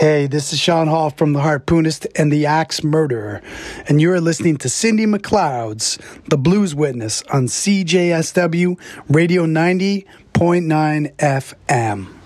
Hey, this is Shawn Hall from The Harpoonist and The Axe Murderer, and you are listening to Cindy McLeod's The Blues Witness on CJSW Radio 90.9 FM.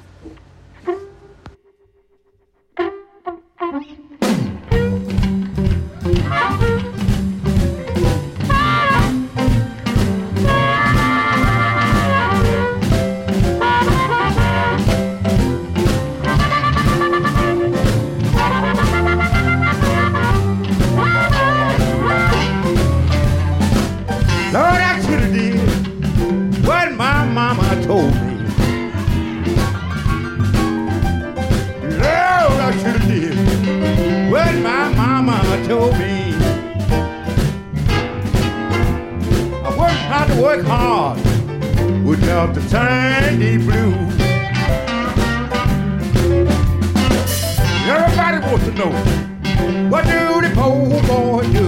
Work hard without the tiny blue. Everybody wants to know what do the poor boy do?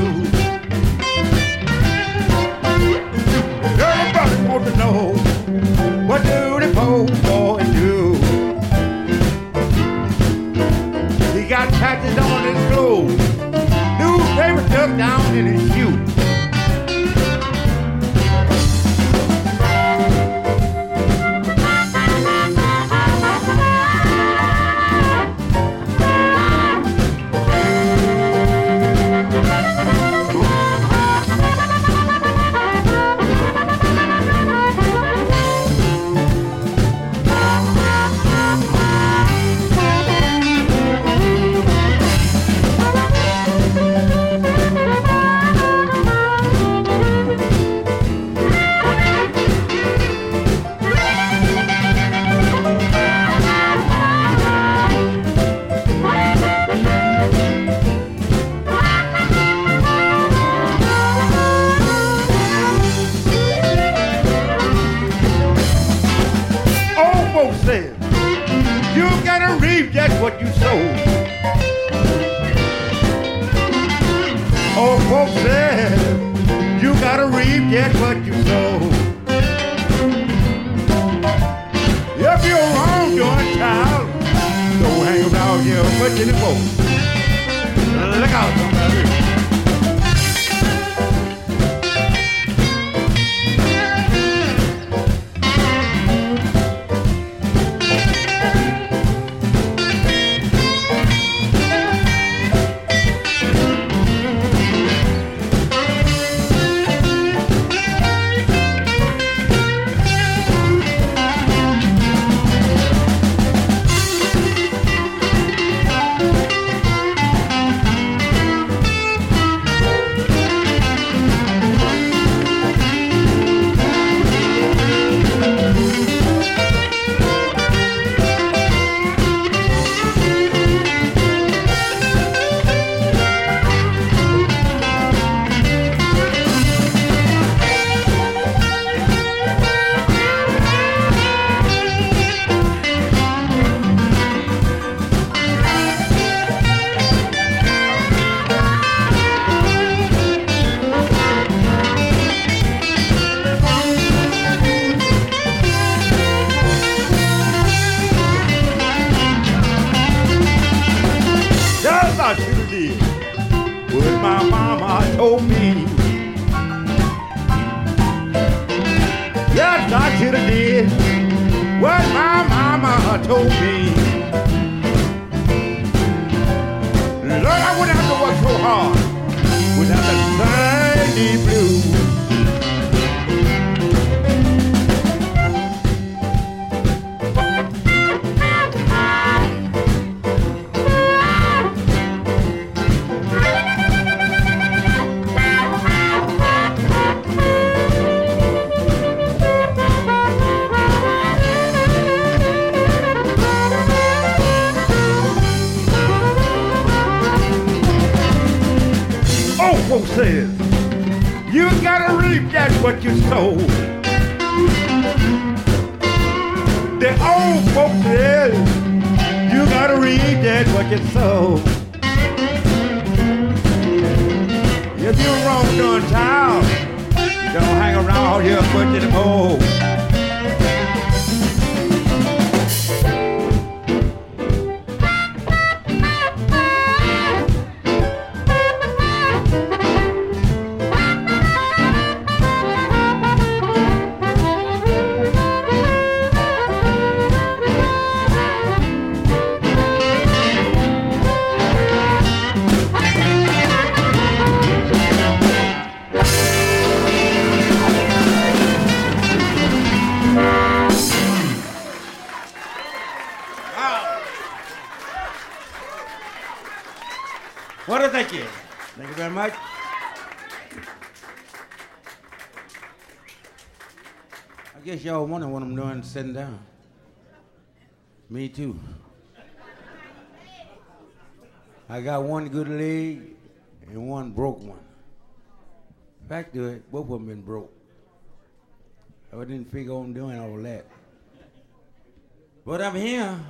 told me. yes, I should have did what my mama told me. Lord, I wouldn't have to work so hard without the shiny blue. what you sow. The old folks says you gotta read that what you sow. If you're wrong doing child, don't hang around here much anymore. Guess y'all wondering what I'm doing sitting down. Me too. I got one good leg and one broke one. Fact to it, both of them been broke. I didn't figure on doing all that. But I'm here.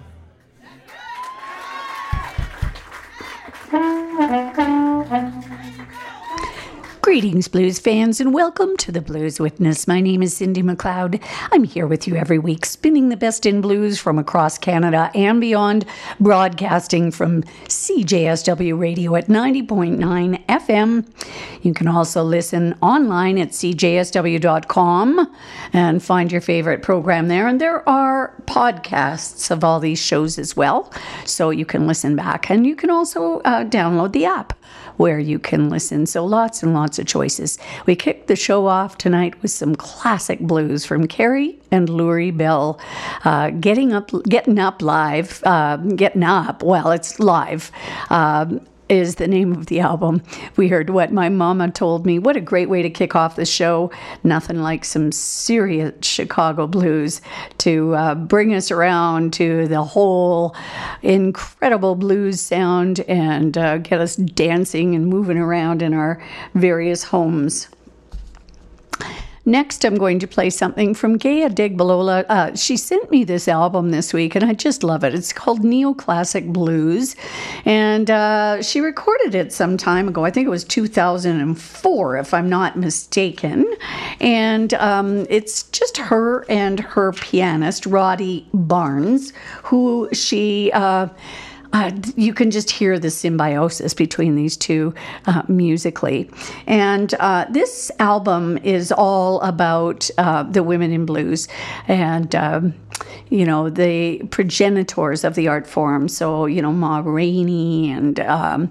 Greetings, blues fans, and welcome to the Blues Witness. My name is Cindy McLeod. I'm here with you every week, spinning the best in blues from across Canada and beyond, broadcasting from CJSW Radio at 90.9 FM. You can also listen online at cjsw.com and find your favorite program there. And there are podcasts of all these shows as well, so you can listen back. And you can also uh, download the app where you can listen. So lots and lots of choices. We kicked the show off tonight with some classic blues from Carey and Lurrie Bell, uh, getting up, getting up live, uh, getting up. Well, it's live. Um, is the name of the album. We heard what my mama told me. What a great way to kick off the show. Nothing like some serious Chicago blues to uh, bring us around to the whole incredible blues sound and uh, get us dancing and moving around in our various homes. Next, I'm going to play something from Gaye Adegbalola. Uh, she sent me this album this week, and I just love it. It's called Neoclassic Blues, and uh, she recorded it some time ago. I think it was 2004, if I'm not mistaken. And um, it's just her and her pianist, Roddy Barnes, who she. Uh, uh, you can just hear the symbiosis between these two uh, musically. And uh, this album is all about uh, the women in blues and, um, you know, the progenitors of the art form. So, you know, Ma Rainey and um,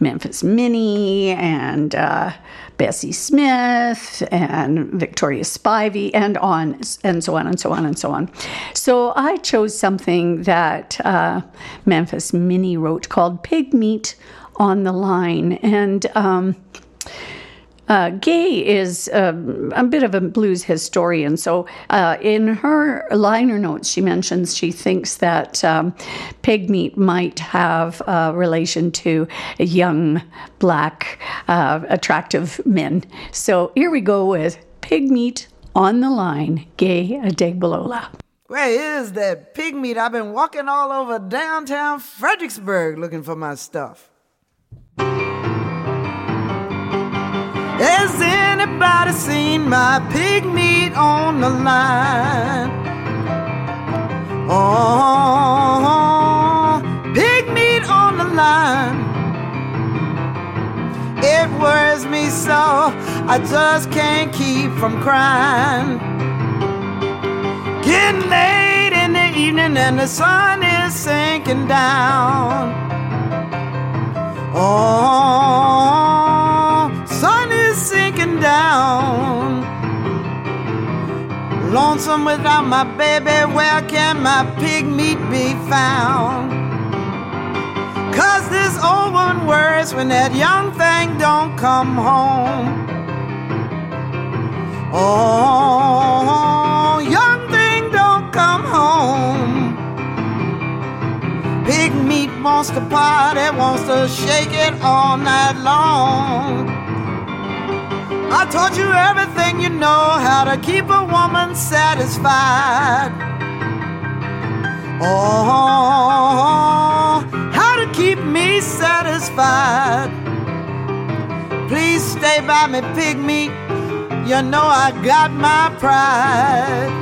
Memphis Minnie and uh, Bessie Smith and Victoria Spivey and on and so on and so on and so on. So I chose something that uh, Memphis Minnie wrote called Pig Meat on the Line. And um, uh, Gaye is uh, a bit of a blues historian. So, uh, in her liner notes, she mentions she thinks that um, pig meat might have a relation to young, black, uh, attractive men. So, here we go with Pig Meat on the Line, Gaye Adegbalola. Where is that pig meat? I've been walking all over downtown Fredericksburg looking for my stuff. Has anybody seen my pig meat on the line? Oh, pig meat on the line. It worries me so, I just can't keep from crying. Getting late in the evening and the sun is sinking down. Oh, down. Lonesome without my baby, where can my pig meat be found? Cause this old one worries when that young thing don't come home. Oh, young thing don't come home. Pig meat wants to party, wants to shake it all night long. I taught you everything you know how to keep a woman satisfied. Oh, how to keep me satisfied. Please stay by me, meat. You know I got my pride.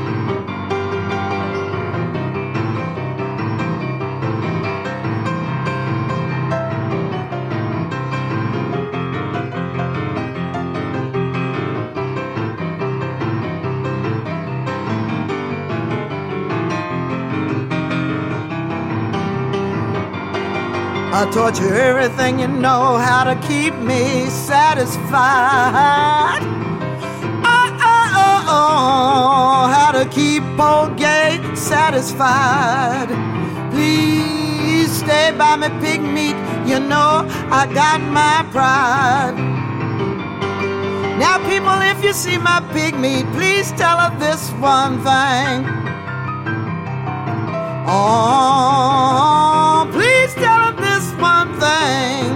I taught you everything you know how to keep me satisfied. Oh, oh, oh, oh, how to keep old Gaye satisfied. Please stay by me, pig meat. You know, I got my pride. Now, people, if you see my pig meat, please tell her this one thing. Oh, one thing.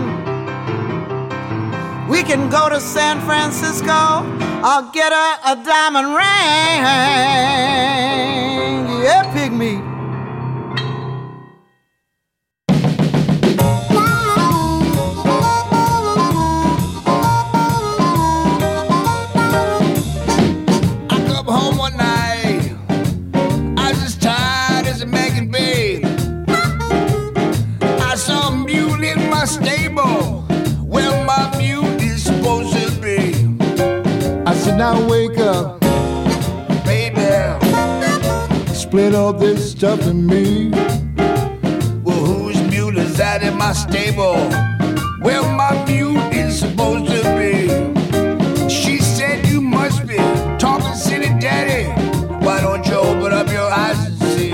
We can go to San Francisco, I'll get her a diamond ring. Explain all this stuff to me. well, whose mule is that in my stable? Where my mule is supposed to be. She said, You must be talking silly daddy. Why don't you open up your eyes and see?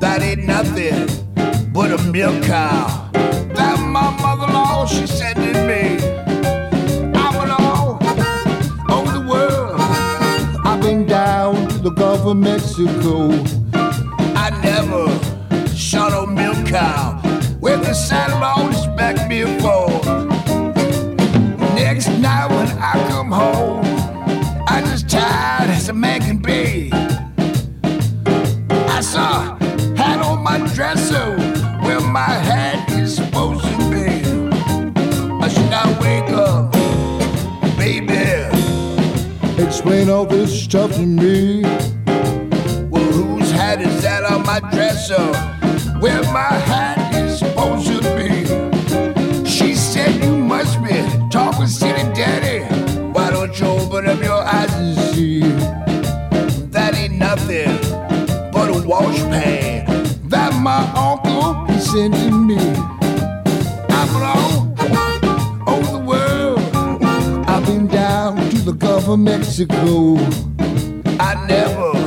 That ain't nothing but a milk cow. To the Gulf of Mexico. I never shot a milk cow with the saddle on its back before. Next night when I come home, I just tired as a man can be. I saw a hat on my dresser where my hat is supposed to be. I should not wake up, baby. Explain all this stuff to me. Where my hat is supposed to be? She said you must be talking silly daddy. Why don't you open up your eyes and see? That ain't nothing but a wash pan that my uncle sent to me. I'm alone over the world. I've been down to the Gulf of Mexico. I never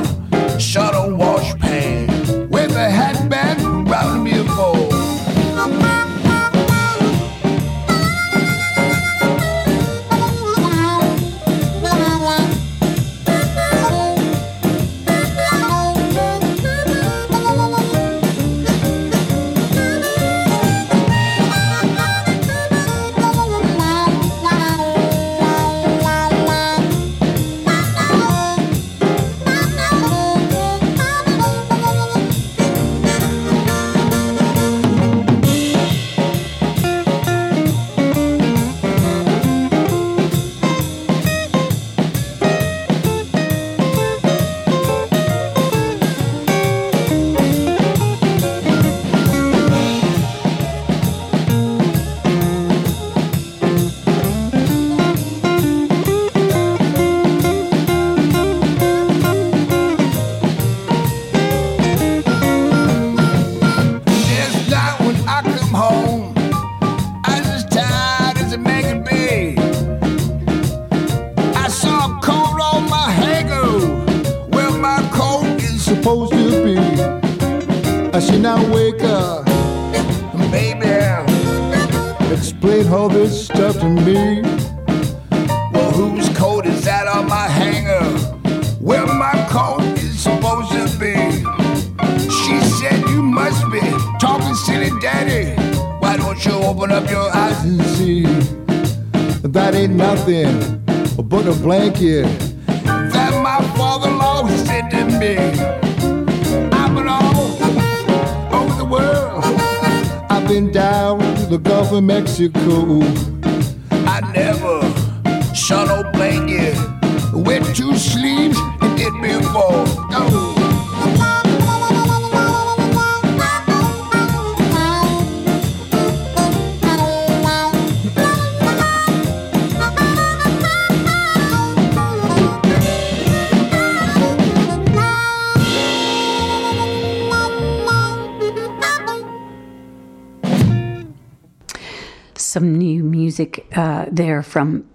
music uh, there from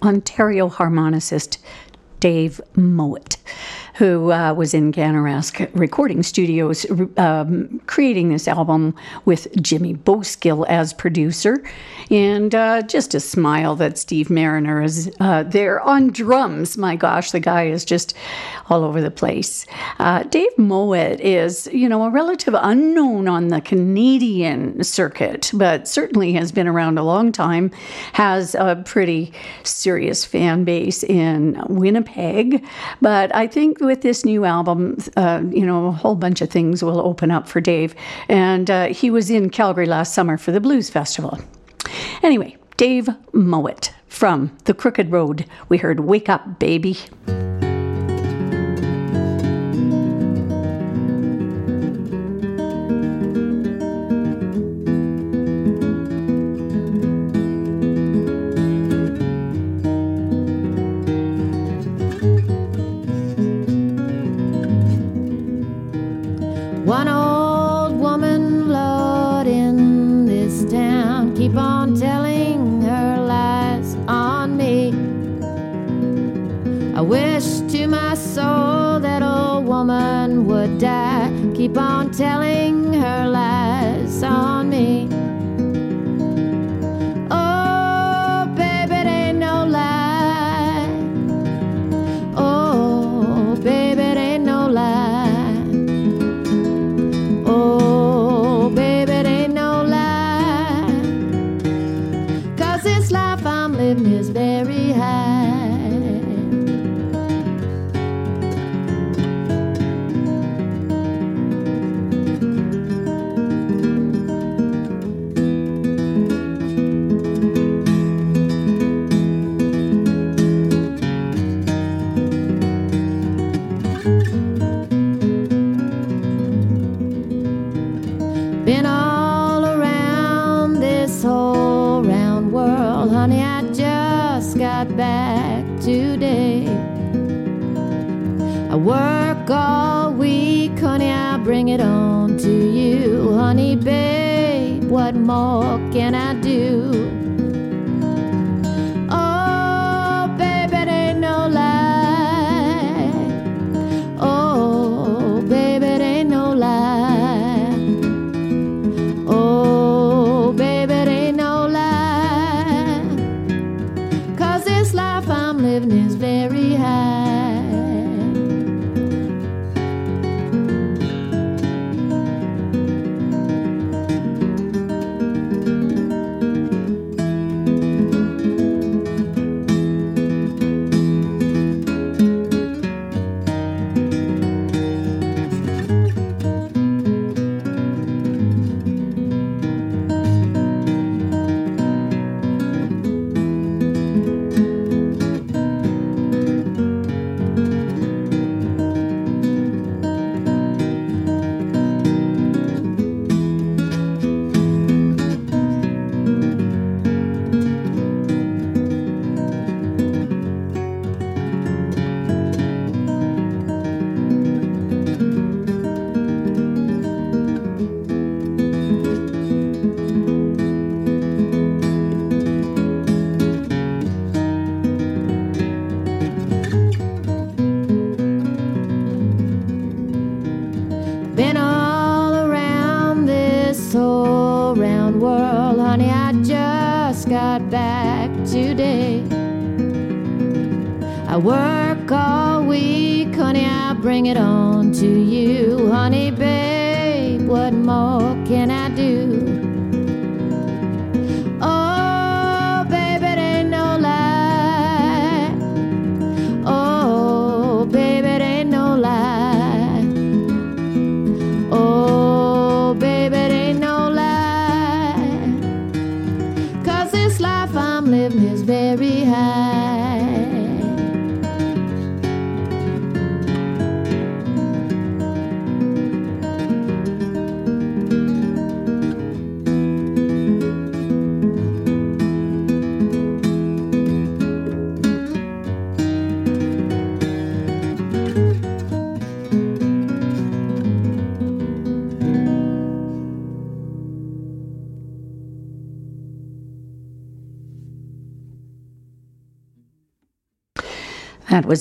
Ontario harmonicist Dave Mowat. Who uh, was in Ganarask recording studios um, creating this album with Jimmy Bowskill as producer. And uh, just a smile that Steve Marriner is uh, there on drums. My gosh, the guy is just all over the place. Uh, Dave Mowat is, you know, a relative unknown on the Canadian circuit, but certainly has been around a long time, has a pretty serious fan base in Winnipeg. But I think with this new album, uh, you know, a whole bunch of things will open up for Dave. And uh, he was in Calgary last summer for the Blues Festival. Anyway, Dave Mowat from The Crooked Road. We heard Wake Up, Baby. Die. Keep on telling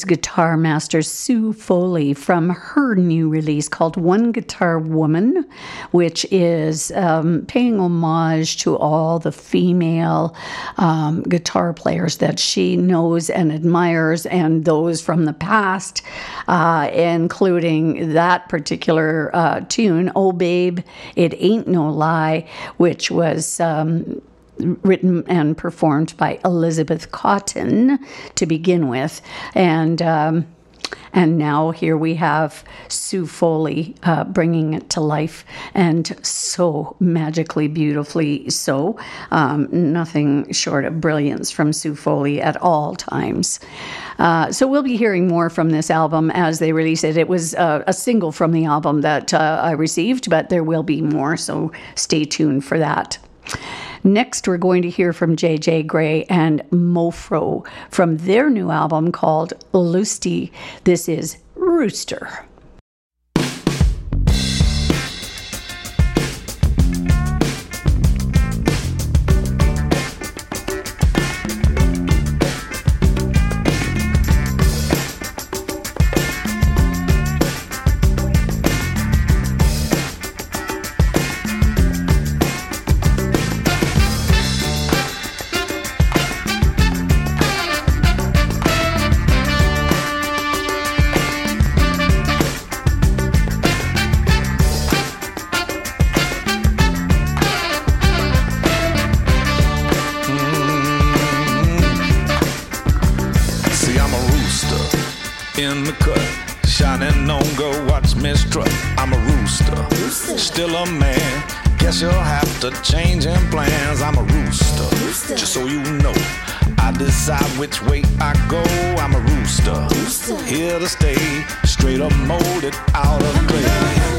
was guitar master Sue Foley from her new release called One Guitar Woman, which is um, paying homage to all the female um, guitar players that she knows and admires, and those from the past, uh, including that particular uh, tune, Oh Babe, It Ain't No Lie, which was. Um, written and performed by Elizabeth Cotten to begin with, and. Um, and now here we have Sue Foley uh, bringing it to life, and so magically, beautifully so. Um, nothing short of brilliance from Sue Foley at all times. Uh, so we'll be hearing more from this album as they release it. It was uh, a single from the album that uh, I received, but there will be more, so stay tuned for that. Next, we're going to hear from JJ Grey and Mofro from their new album called Olustee. This is Rooster. To change plans. I'm a rooster, just so you know. I decide which way I go. I'm a rooster, here to stay. Straight up molded out of clay.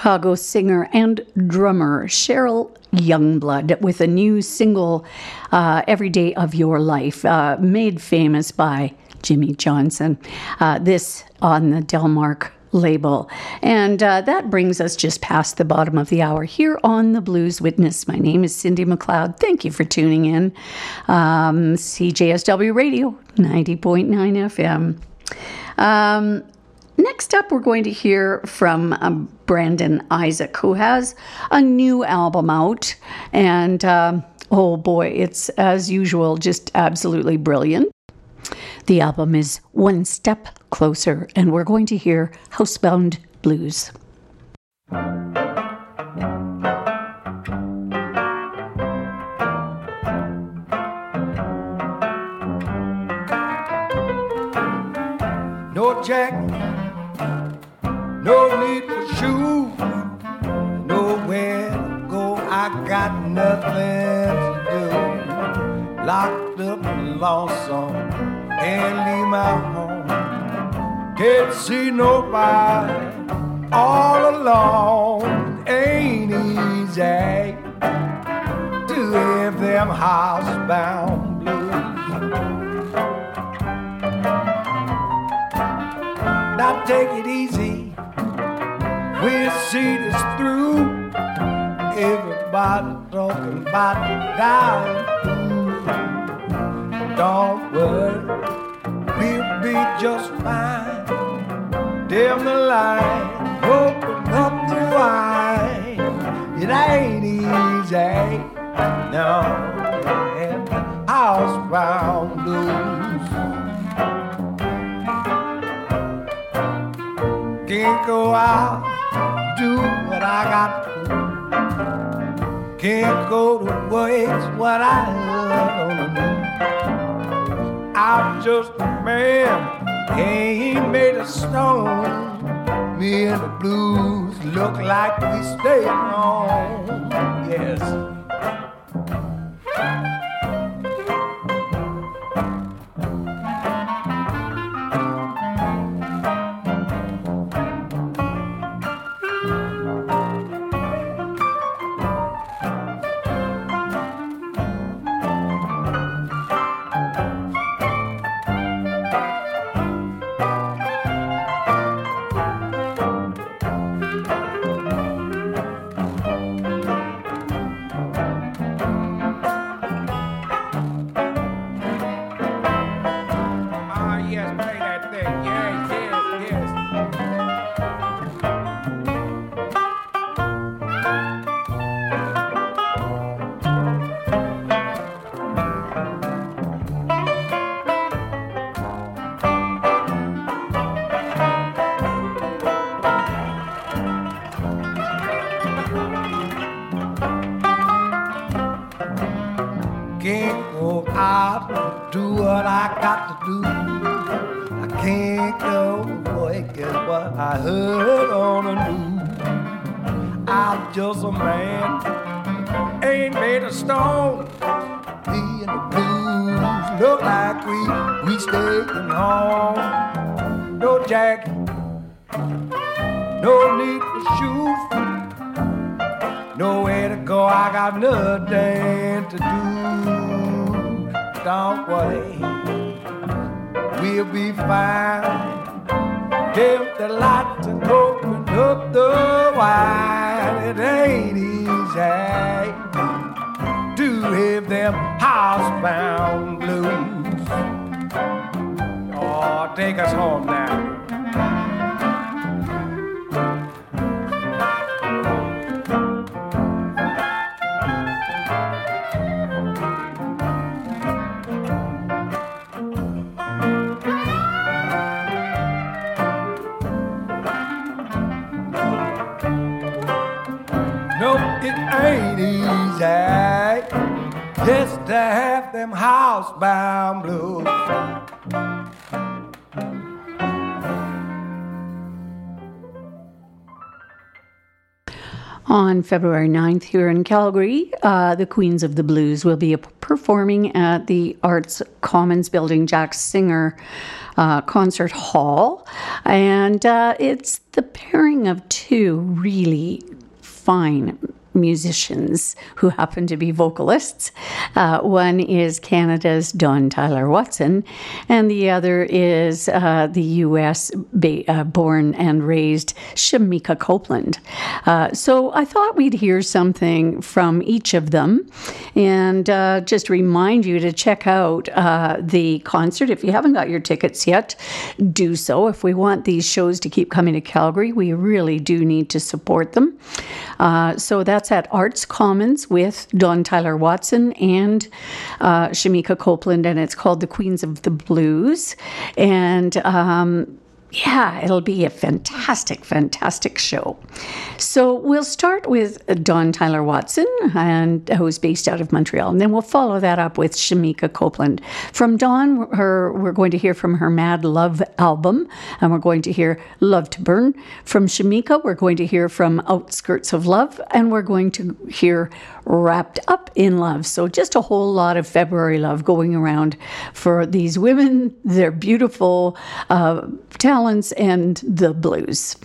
Chicago singer and drummer Sheryl Youngblood with a new single, uh, Every Day of Your Life, uh, made famous by Jimmy Johnson. Uh, this on the Delmark label. And uh, that brings us just past the bottom of the hour here on the Blues Witness. My name is Cindy McLeod. Thank you for tuning in. Um, CJSW Radio, 90.9 FM. Um, Next up, we're going to hear from um, Brandon Isaak, who has a new album out. And um, oh boy, it's as usual, just absolutely brilliant. The album is One Step Closer, and we're going to hear Housebound Blues. No jack, no need for shoes, nowhere to go. I got nothing to do. Locked up and lonesome, can't leave my home. Can't see nobody all alone. Ain't easy to have them housebound blues. Now take it easy. We'll see this through. Everybody talking about the down. Don't worry, we'll be just fine. Dim the light, open up the wine. It ain't easy, no. Housebound blues. Can't go out, do what I got to do. Can't go to it's what I love to do. I'm just a man, ain't made of stone. Me and the blues look like we stay home. Yes. Nowhere to go, I got nothing to do. Don't worry, we'll be fine. Dim the lights and open up the wine. It ain't easy to have them housebound blues. Oh, take us home now. It's to have them housebound blues. On February 9th here in Calgary, uh, the Queens of the Blues will be performing at the Arts Commons Building Jack Singer uh, Concert Hall. And uh, it's the pairing of two really fine musicians who happen to be vocalists. Uh, one is Canada's Dawn Tyler Watson, and the other is uh, the U.S. Ba- uh, born and raised Shemekia Copeland. Uh, so I thought we'd hear something from each of them and uh, just remind you to check out uh, the concert. If you haven't got your tickets yet, do so. If we want these shows to keep coming to Calgary, we really do need to support them. So that's at Arts Commons with Dawn Tyler Watson and uh, Shemekia Copeland, and it's called The Queens of the Blues. And um, yeah, it'll be a fantastic, fantastic show. So we'll start with Dawn Tyler Watson, and who's based out of Montreal, and then we'll follow that up with Shemekia Copeland. From Dawn, her we're going to hear from her Mad Love album, and we're going to hear Love to Burn. From Shemekia, we're going to hear from Outskirts of Love, and we're going to hear Wrapped Up in Love. So just a whole lot of February love going around for these women, their beautiful uh, and the blues.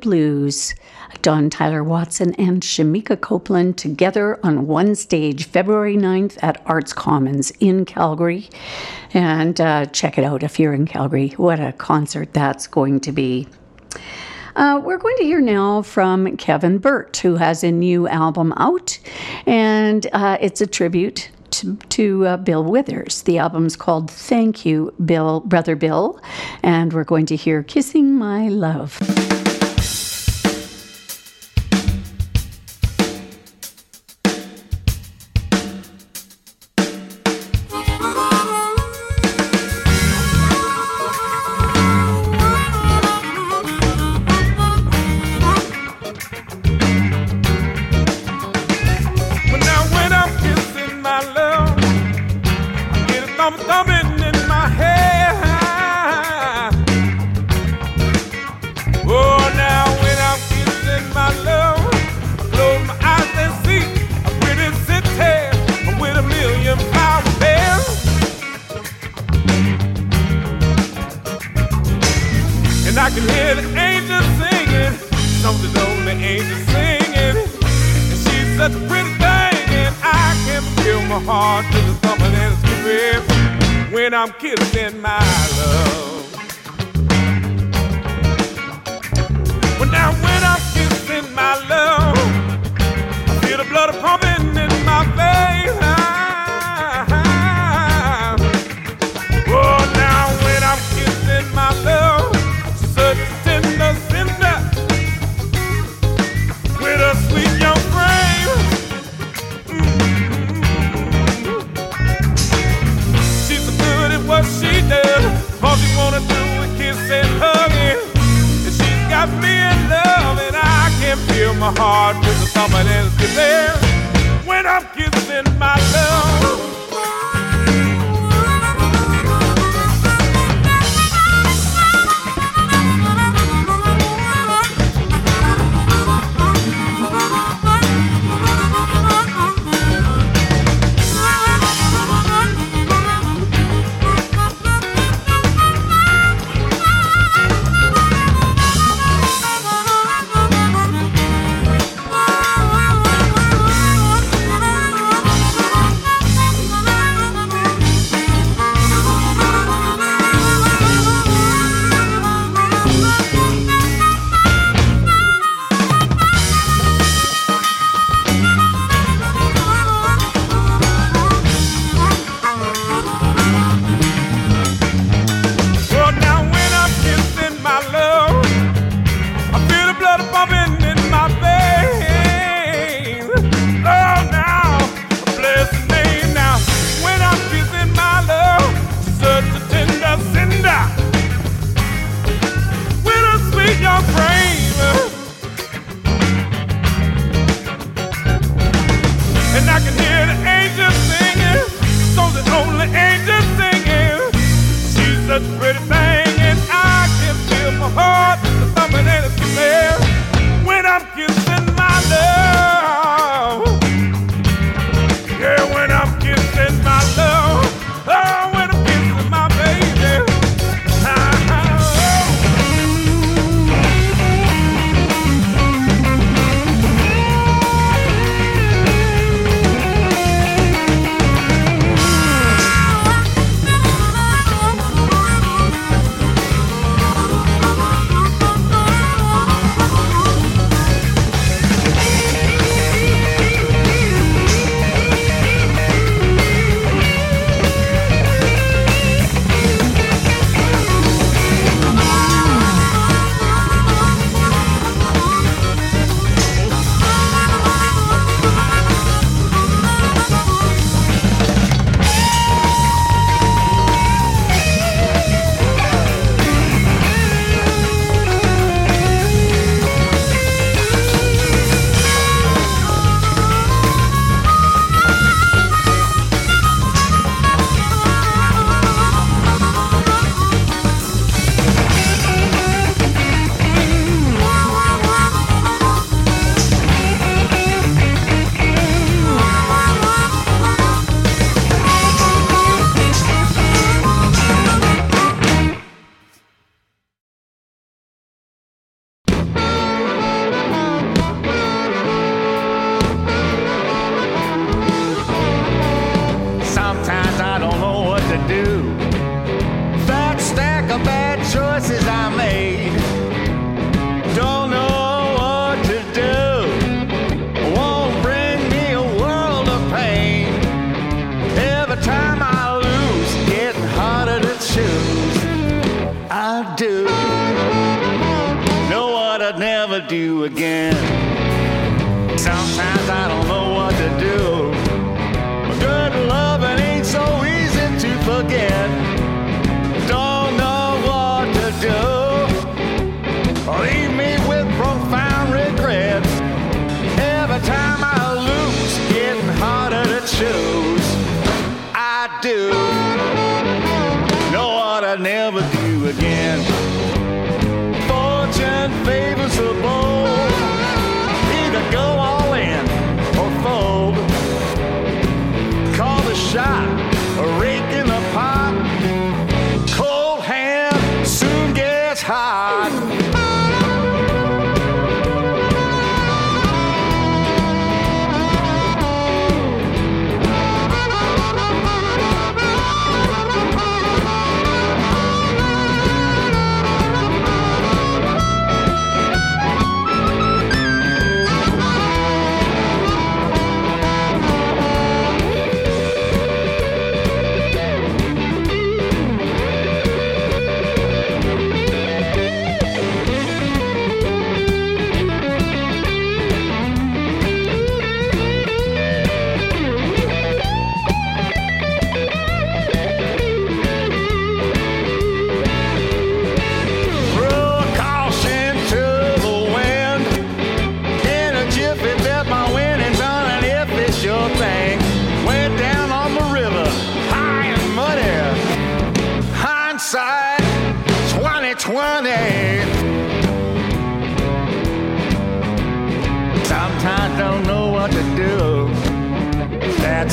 Blues. Dawn Tyler Watson and Shemekia Copeland together on one stage February 9th at Arts Commons in Calgary. And uh, check it out if you're in Calgary. What a concert that's going to be. Uh, we're going to hear now from Kevin Burt, who has a new album out, and uh, it's a tribute to, to uh, Bill Withers. The album's called Thank You, Bill, Brother Bill, and we're going to hear Kissing My Love.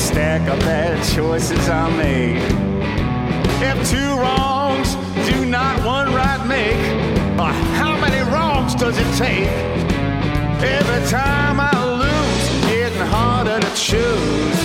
Stack of bad choices I made. If two wrongs do not one right make, or how many wrongs does it take? Every time I lose, getting harder to choose.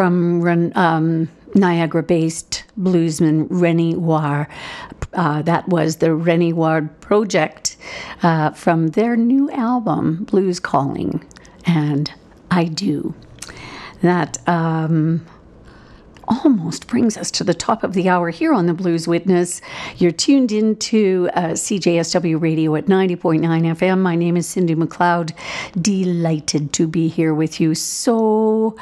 From um, Niagara based bluesman Rene Huard. Uh, that was the Rene Huard project uh, from their new album, Blues Calling, and I Do. That um, almost brings us to the top of the hour here on the Blues Witness. You're tuned into uh, CJSW Radio at 90.9 FM. My name is Cindy McLeod. Delighted to be here with you. So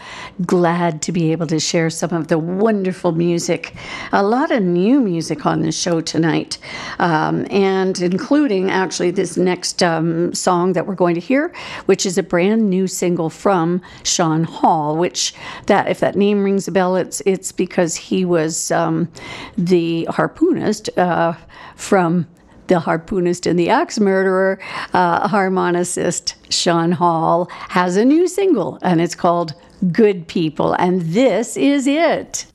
glad to be able to share some of the wonderful music. A lot of new music on the show tonight, um, and including actually this next um, song that we're going to hear, which is a brand new single from Shawn Hall. Which that, if that name rings a bell, it's it's because he was um, the harpoonist uh, from the harpoonist and the axe murderer, uh, harmonicist Shawn Hall, has a new single and it's called Good People. And this is it.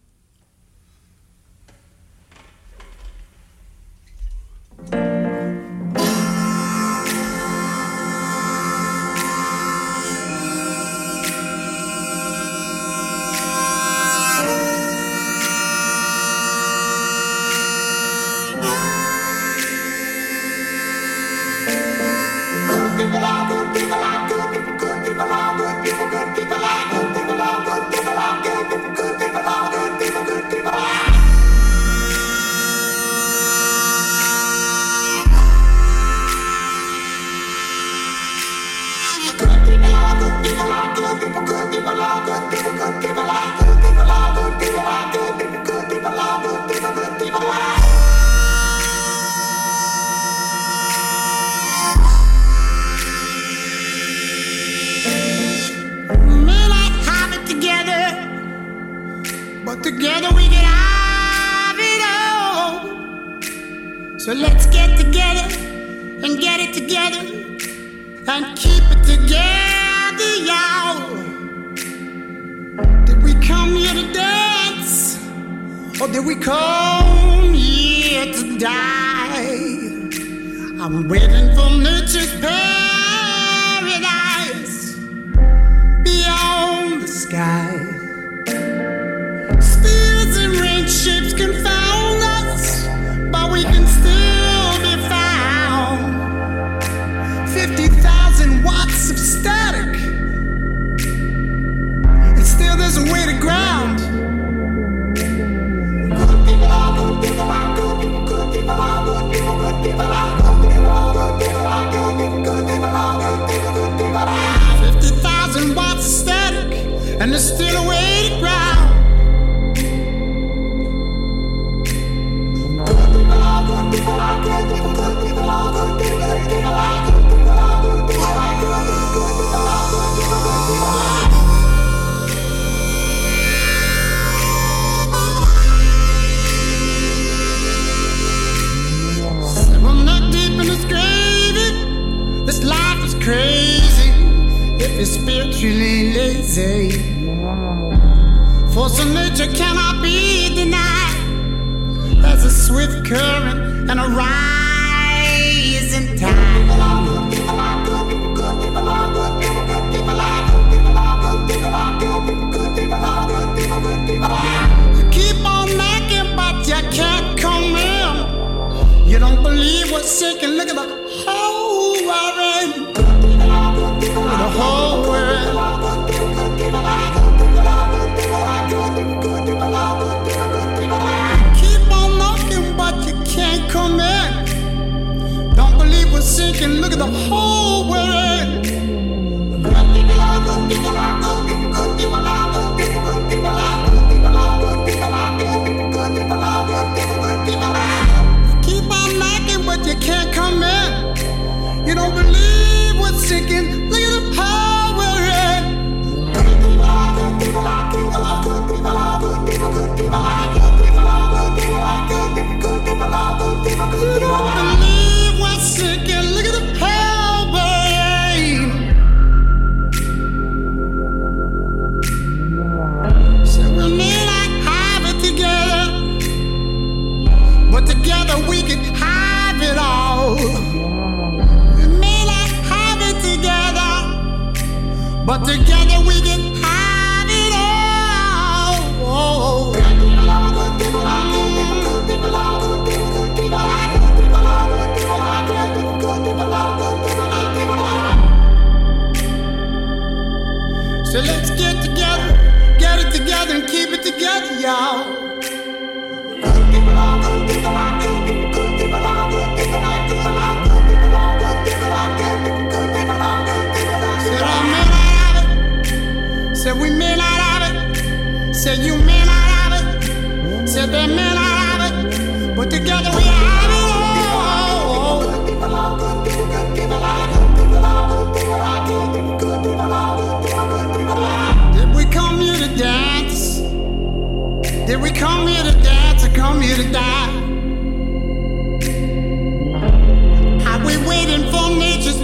Let's get together and get it together and keep it together, y'all. Did we come here to dance? Or did we come here to die? I'm waiting for nature's paradise beyond the sky. Spirits and rain confound us, but we can still nature cannot be denied. There's a swift current and a rising Said you may not have it. Said they may not have it. But together we have it. Did we come here to dance? Did we come here to dance or come here to die? Are we waiting for nature's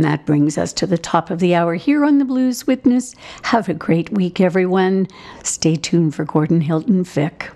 And that brings us to the top of the hour here on the Blues Witness. Have a great week, everyone. Stay tuned for Gordon Hilton Fick.